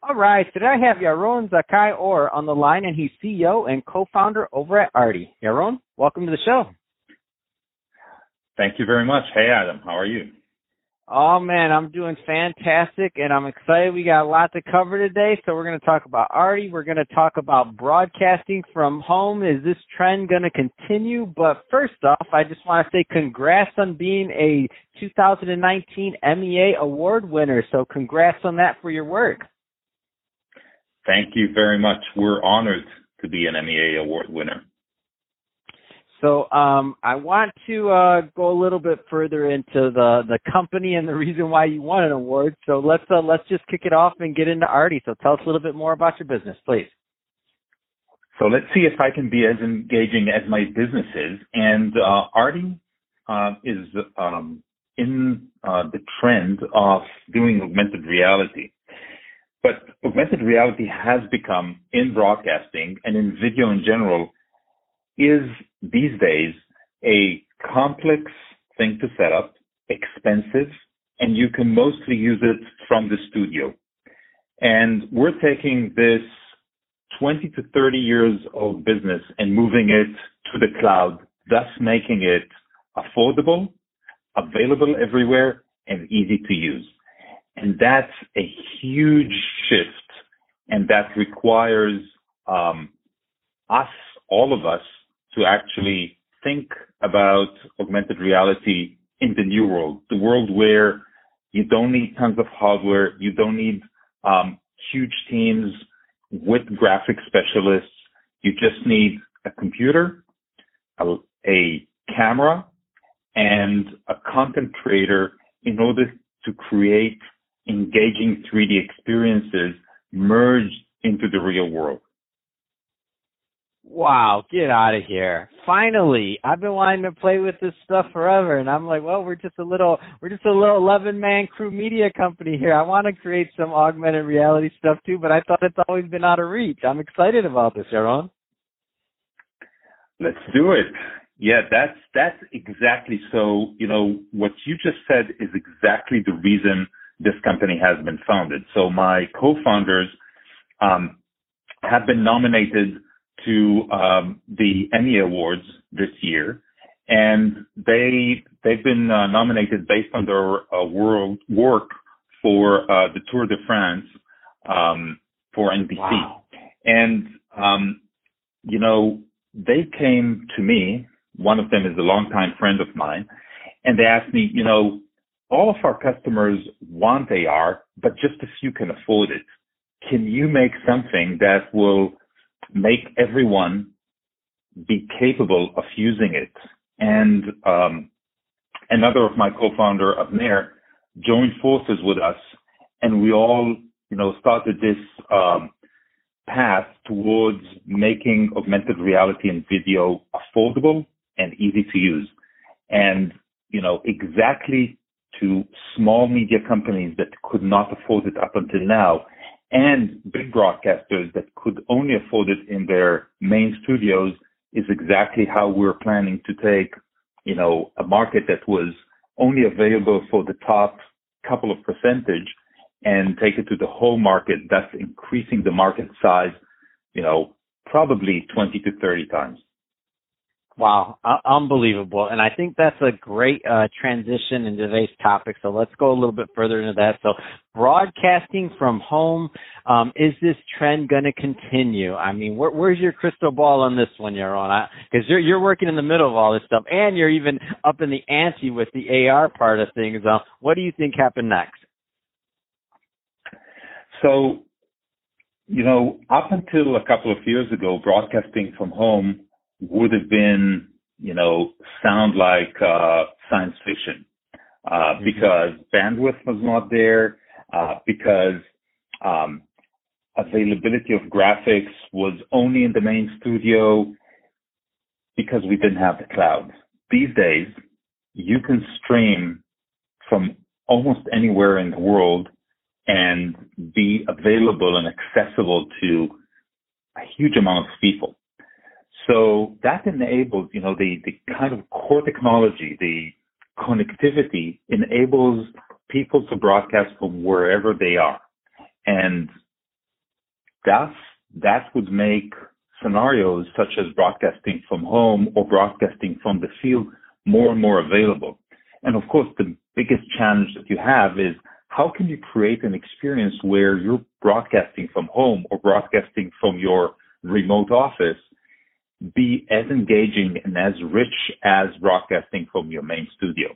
All right, today I have Yaron Zakai Or on the line, and he's CEO and co-founder over at Arti. Yaron, welcome to the show. Thank you very much. Hey, Adam, how are you? Oh man, I'm doing fantastic, and I'm excited. We got a lot to cover today, so we're going to talk about Arti. We're going to talk about broadcasting from home. Is this trend going to continue? But first off, I just want to say congrats on being a 2019 MEA award winner. So congrats on that for your work. Thank you very much. We're honored to be an MEA award winner. So um, I want to uh, go a little bit further into the the company and the reason why you won an award. So let's uh, let's just kick it off and get into Arti. So tell us a little bit more about your business, please. So let's see if I can be as engaging as my business is. And uh, Arti uh, is um, in uh, the trend of doing augmented reality. But augmented reality has become in broadcasting and in video in general is these days a complex thing to set up, expensive, and you can mostly use it from the studio. And we're taking this 20 to 30 years of business and moving it to the cloud, thus making it affordable, available everywhere, and easy to use. And that's a huge shift. And that requires um, us, all of us, to actually think about augmented reality in the new world, the world where you don't need tons of hardware, you don't need um, huge teams with graphic specialists. You just need a computer, a, a camera, and a content creator in order to create engaging 3D experiences merged into the real world. Wow, get out of here. Finally, I've been wanting to play with this stuff forever and I'm like, well, we're just a little we're just a little 11 man crew media company here. I want to create some augmented reality stuff too, but I thought it's always been out of reach. I'm excited about this, Yaron. Let's do it. Yeah, that's that's exactly so, you know, what you just said is exactly the reason this company has been founded. So my co-founders um, have been nominated to um, the Emmy Awards this year, and they they've been uh, nominated based on their uh, world work for uh, the Tour de France um, for NBC. Wow. And um, you know, they came to me. One of them is a longtime friend of mine, and they asked me, you know, all of our customers want AR, but just a few can afford it. Can you make something that will make everyone be capable of using it. And um, another of my co-founder, Avner, joined forces with us, and we all, you know, started this um, path towards making augmented reality and video affordable and easy to use. And, you know, exactly to small media companies that could not afford it up until now and big broadcasters that could only afford it in their main studios is exactly how we're planning to take, you know, a market that was only available for the top couple of percentage and take it to the whole market, thus increasing the market size, you know, probably 20 to 30 times. Wow, uh, unbelievable. And I think that's a great uh, transition in today's topic. So let's go a little bit further into that. So broadcasting from home, um, is this trend going to continue? I mean, where, where's your crystal ball on this one, Yaron? Because you're, you're working in the middle of all this stuff and you're even up in the ante with the AR part of things. Uh, what do you think happened next? So, you know, up until a couple of years ago, broadcasting from home would have been, you know, sound like uh, science fiction uh, mm-hmm. because bandwidth was not there, uh, because um, availability of graphics was only in the main studio because we didn't have the cloud. These days, you can stream from almost anywhere in the world and be available and accessible to a huge amount of people. So that enables, you know, the, the kind of core technology, the connectivity enables people to broadcast from wherever they are. And that's, that would make scenarios such as broadcasting from home or broadcasting from the field more and more available. And of course, the biggest challenge that you have is how can you create an experience where you're broadcasting from home or broadcasting from your remote office be as engaging and as rich as broadcasting from your main studio?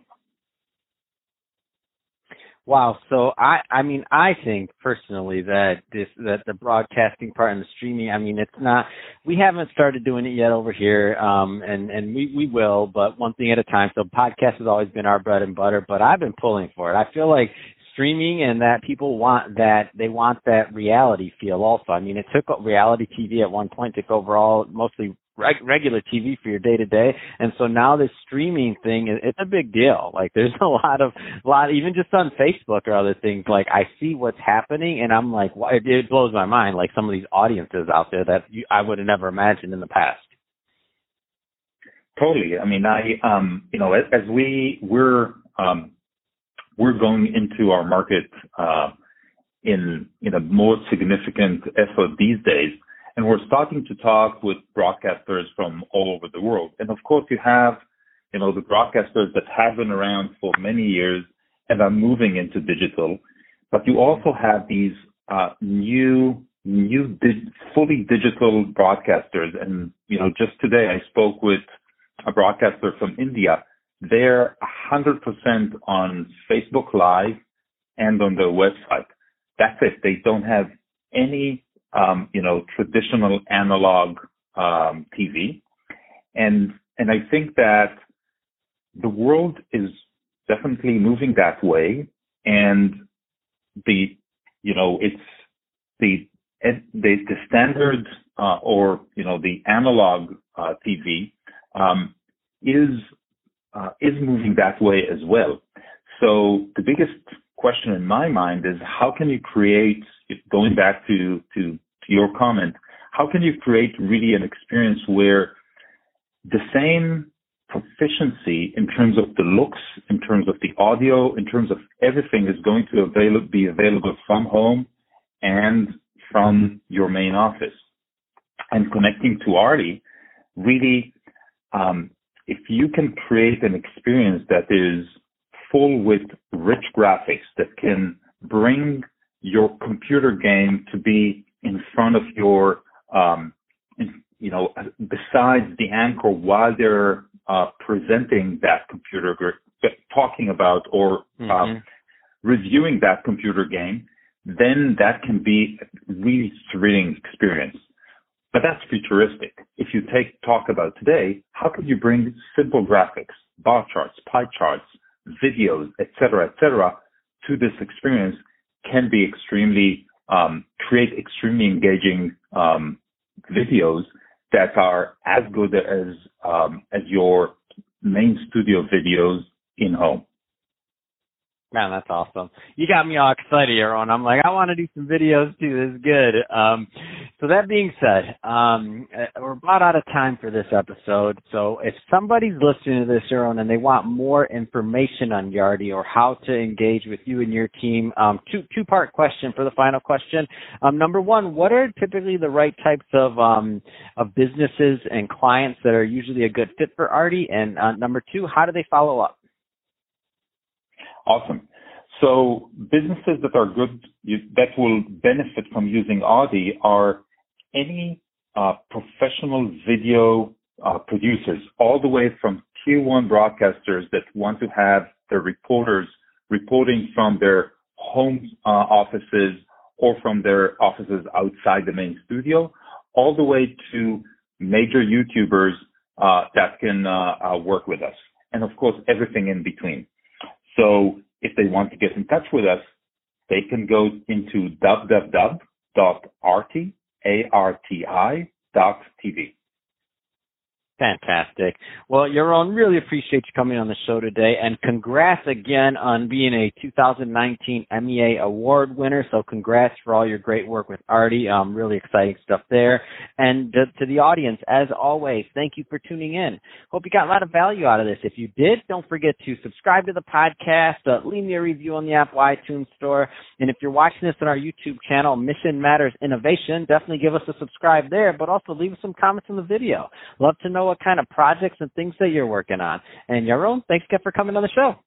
Wow. So I, I mean, I think personally that this, that the broadcasting part and the streaming, I mean, it's not, we haven't started doing it yet over here. Um, and, and we, we will, but one thing at a time. So podcast has always been our bread and butter, but I've been pulling for it. I feel like streaming and that people want that they want that reality feel also i mean it took reality tv at one point took over all mostly reg- regular TV for your day to day. And so now this streaming thing, it's a big deal. Like there's a lot of, a lot, even just on Facebook or other things, like I see what's happening and I'm like, why, it blows my mind. Like some of these audiences out there that you, I would have never imagined in the past. Totally. I mean, I, um, you know, as, as we, we're, um, we're going into our market, uh, in, in a more significant effort these days and we're starting to talk with broadcasters from all over the world. And of course, you have, you know, the broadcasters that have been around for many years and are moving into digital, but you also have these uh, new, new, di- fully digital broadcasters. And you know, just today I spoke with a broadcaster from India. They're 100% on Facebook Live and on their website. That's it. They don't have any um, you know, traditional analog um, TV. And and I think that the world is definitely moving that way. And the you know it's the the, the standard uh, or you know the analog uh, TV um, is uh, is moving that way as well. So the biggest question in my mind is how can you create going back to, to, to your comment, how can you create really an experience where the same proficiency in terms of the looks, in terms of the audio, in terms of everything is going to avail- be available from home and from your main office. And connecting to Arti, really, um, if you can create an experience that is full with rich graphics that can bring your computer game to be in front of your, um, in, you know, besides the anchor while they're uh, presenting that computer, talking about or um, mm-hmm. reviewing that computer game, then that can be a really thrilling experience. But that's futuristic. If you take talk about today, how could you bring simple graphics, bar charts, pie charts, videos, etc., etc., to this experience can be extremely um, create extremely engaging um, videos that are as good as um, as your main studio videos in home. Man, that's awesome. You got me all excited, Yaron. I'm like, I want to do some videos too. This is good. Um, so that being said, um, uh, we're about out of time for this episode. So if somebody's listening to this, Yaron, and they want more information on Arti or how to engage with you and your team, um, two two part question for the final question. Um, number one, what are typically the right types of um, of businesses and clients that are usually a good fit for Arti? And uh, number two, how do they follow up? Awesome. So businesses that are good, that will benefit from using Arti are any uh, professional video uh, producers, all the way from tier one broadcasters that want to have their reporters reporting from their home uh, offices or from their offices outside the main studio, all the way to major YouTubers uh, that can uh, uh, work with us, and of course everything in between. So if they want to get in touch with us, they can go into www.arti, Fantastic. Well, Yaron, really appreciate you coming on the show today, and congrats again on being a 2019 MEA Award winner. So, congrats for all your great work with Arti. Um, really exciting stuff there. And to, to the audience, as always, thank you for tuning in. Hope you got a lot of value out of this. If you did, don't forget to subscribe to the podcast, uh, leave me a review on the Apple iTunes Store, and if you're watching this on our YouTube channel, Mission Matters Innovation, definitely give us a subscribe there, but also leave us some comments in the video. Love to know what kind of projects and things that you're working on. And Yaron, thanks again for coming on the show.